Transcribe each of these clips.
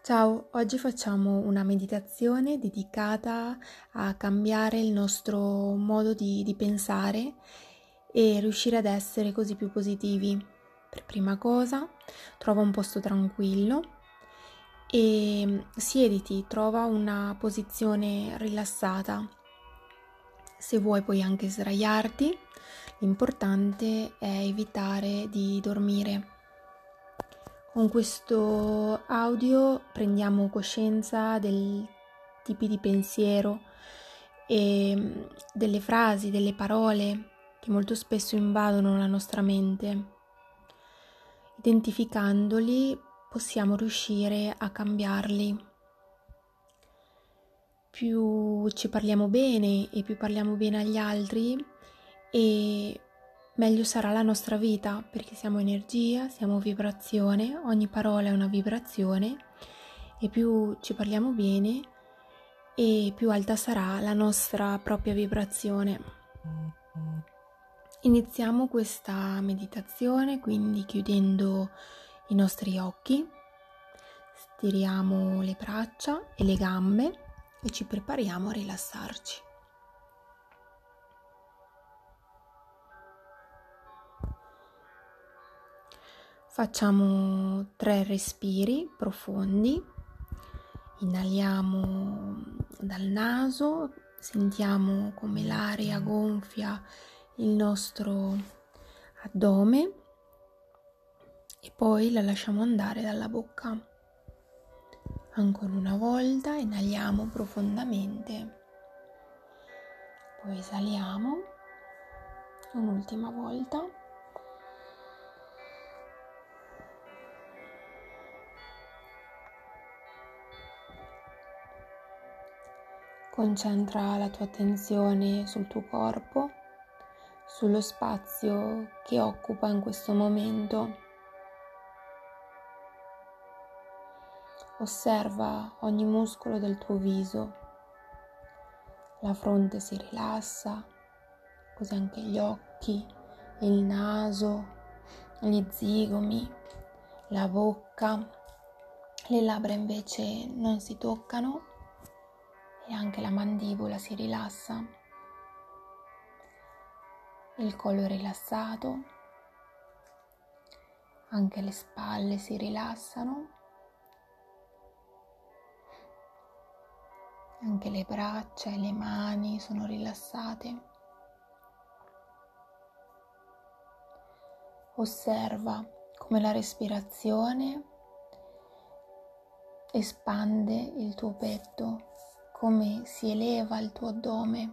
Ciao, oggi facciamo una meditazione dedicata a cambiare il nostro modo di, di, pensare e riuscire ad essere così più positivi. Per prima cosa, trova un posto tranquillo e siediti, trova una posizione rilassata. Se vuoi puoi anche sdraiarti, l'importante è evitare di dormire con questo audio prendiamo coscienza dei tipi di pensiero e mm, delle frasi, delle parole che molto spesso invadono la nostra mente. Identificandoli possiamo riuscire a cambiarli. Più ci parliamo bene e più parliamo bene agli altri e meglio sarà la nostra vita perché siamo energia, siamo vibrazione, ogni parola è una vibrazione e più ci parliamo bene e più alta sarà la nostra propria vibrazione. Iniziamo questa meditazione quindi chiudendo i nostri occhi, stiriamo le braccia e le gambe e ci prepariamo a rilassarci. Facciamo tre respiri profondi, inaliamo dal naso, sentiamo come l'aria gonfia il nostro addome e poi la lasciamo andare dalla bocca. Ancora una volta inaliamo profondamente, poi esaliamo un'ultima volta. Concentra la tua attenzione sul tuo corpo, sullo spazio che occupa in questo momento. Osserva ogni muscolo del tuo viso. La fronte si rilassa, così anche gli occhi, il naso, gli zigomi, la bocca. Le labbra invece non si toccano e anche la mandibola si rilassa, il collo è rilassato, anche le spalle si rilassano, anche le braccia e le mani sono rilassate. Osserva come la respirazione espande il tuo petto come si eleva il tuo addome.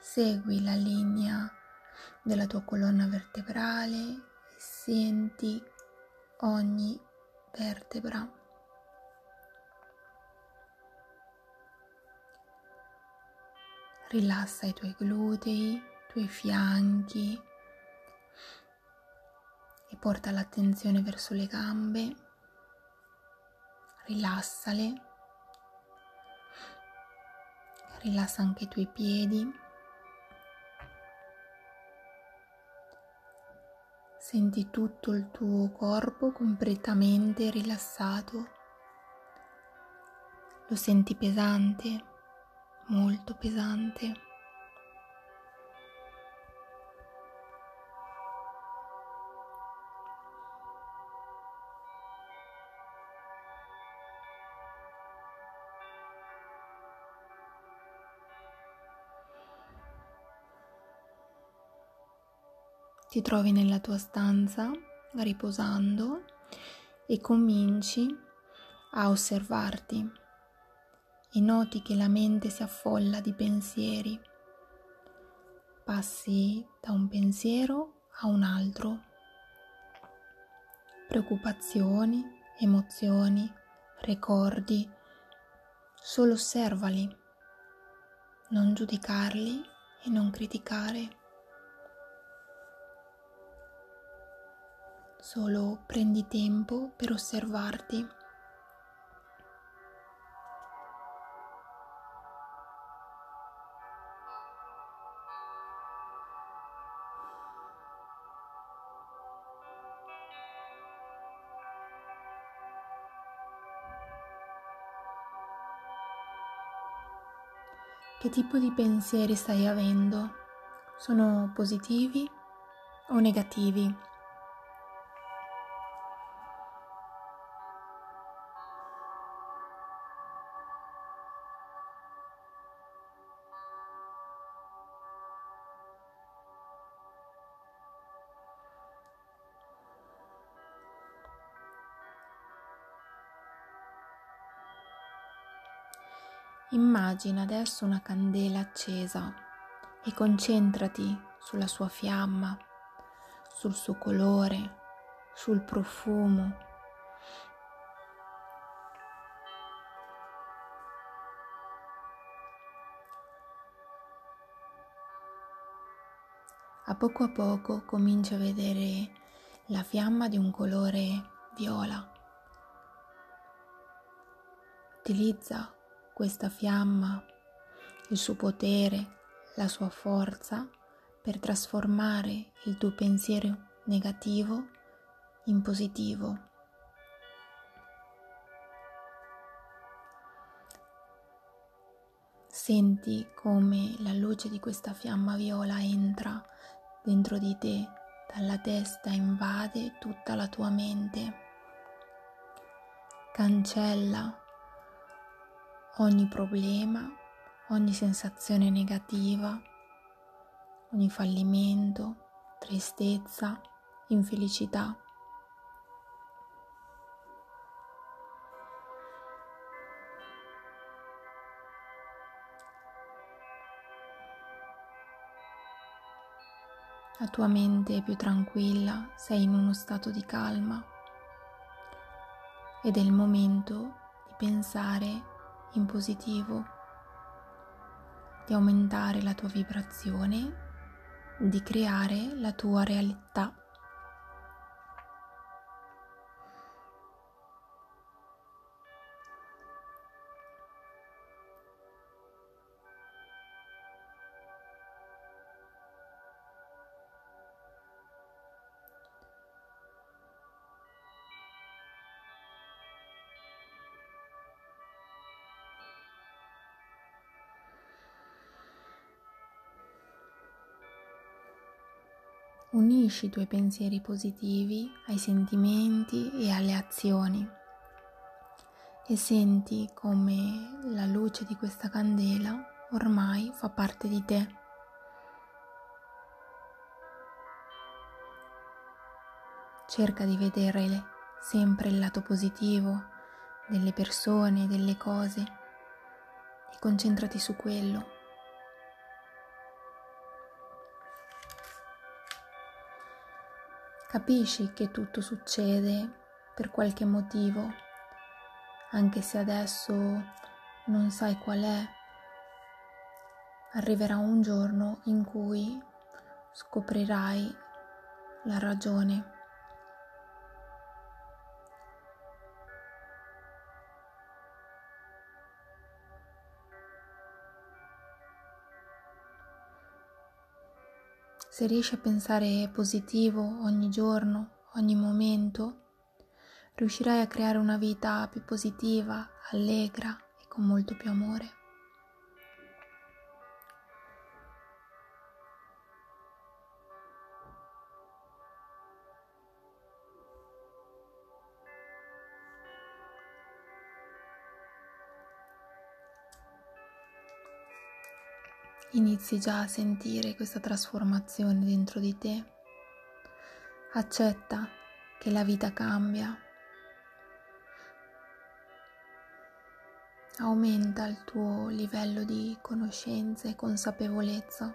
Segui la linea della tua colonna vertebrale e senti ogni vertebra. Rilassa i tuoi glutei, i tuoi fianchi e porta l'attenzione verso le gambe. Rilassale. Rilassa anche i tuoi piedi. Senti tutto il tuo corpo completamente rilassato. Lo senti pesante molto pesante. Ti trovi nella tua stanza riposando e cominci a osservarti e noti che la mente si affolla di pensieri. Passi da un pensiero a un altro. Preoccupazioni, emozioni, ricordi, solo osservali, non giudicarli e non criticare. Solo prendi tempo per osservarti. Che tipo di pensieri stai avendo? Sono positivi o negativi? Immagina adesso una candela accesa e concentrati sulla sua fiamma, sul suo colore, sul profumo. A poco a poco cominci a vedere la fiamma di un colore viola. Utilizza questa fiamma, il suo potere, la sua forza per trasformare il tuo pensiero negativo in positivo. Senti come la luce di questa fiamma viola entra dentro di te, dalla testa invade tutta la tua mente, cancella ogni problema, ogni sensazione negativa, ogni fallimento, tristezza, infelicità. La tua mente è più tranquilla, sei in uno stato di calma ed è il momento di pensare in positivo, di aumentare la tua vibrazione, di creare la tua realtà. Unisci i tuoi pensieri positivi ai sentimenti e alle azioni e senti come la luce di questa candela ormai fa parte di te. Cerca di vedere sempre il lato positivo delle persone, delle cose e concentrati su quello. Capisci che tutto succede per qualche motivo, anche se adesso non sai qual è. Arriverà un giorno in cui scoprirai la ragione. Se riesci a pensare positivo ogni giorno, ogni momento, riuscirai a creare una vita più positiva, allegra e con molto più amore. Inizi già a sentire questa trasformazione dentro di te. Accetta che la vita cambia. Aumenta il tuo livello di conoscenza e consapevolezza.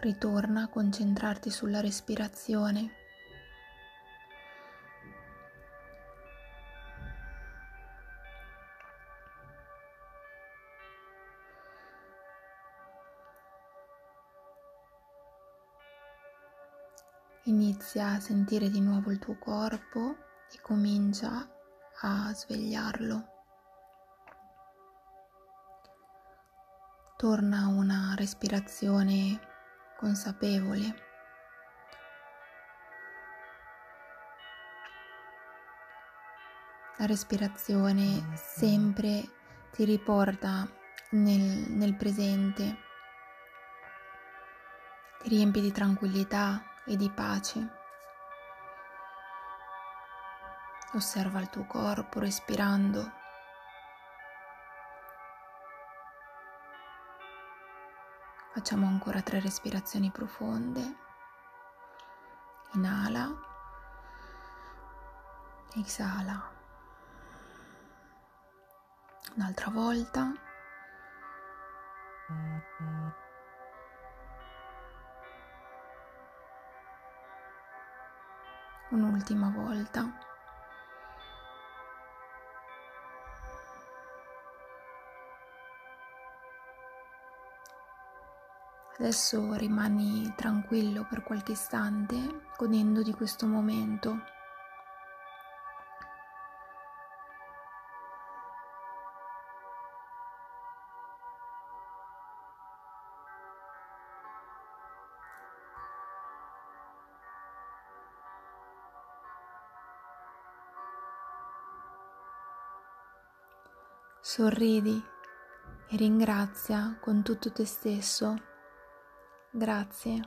Ritorna a concentrarti sulla respirazione. Inizia a sentire di nuovo il tuo corpo e comincia a svegliarlo. Torna una respirazione consapevole. La respirazione sempre ti riporta nel, nel presente, ti riempie di tranquillità e di pace. Osserva il tuo corpo respirando. Facciamo ancora tre respirazioni profonde. Inala. Esala. Un'altra volta. Un'ultima volta. Adesso rimani tranquillo per qualche istante, godendo di questo momento. sorridi e ringrazia con tutto te stesso. Grazie.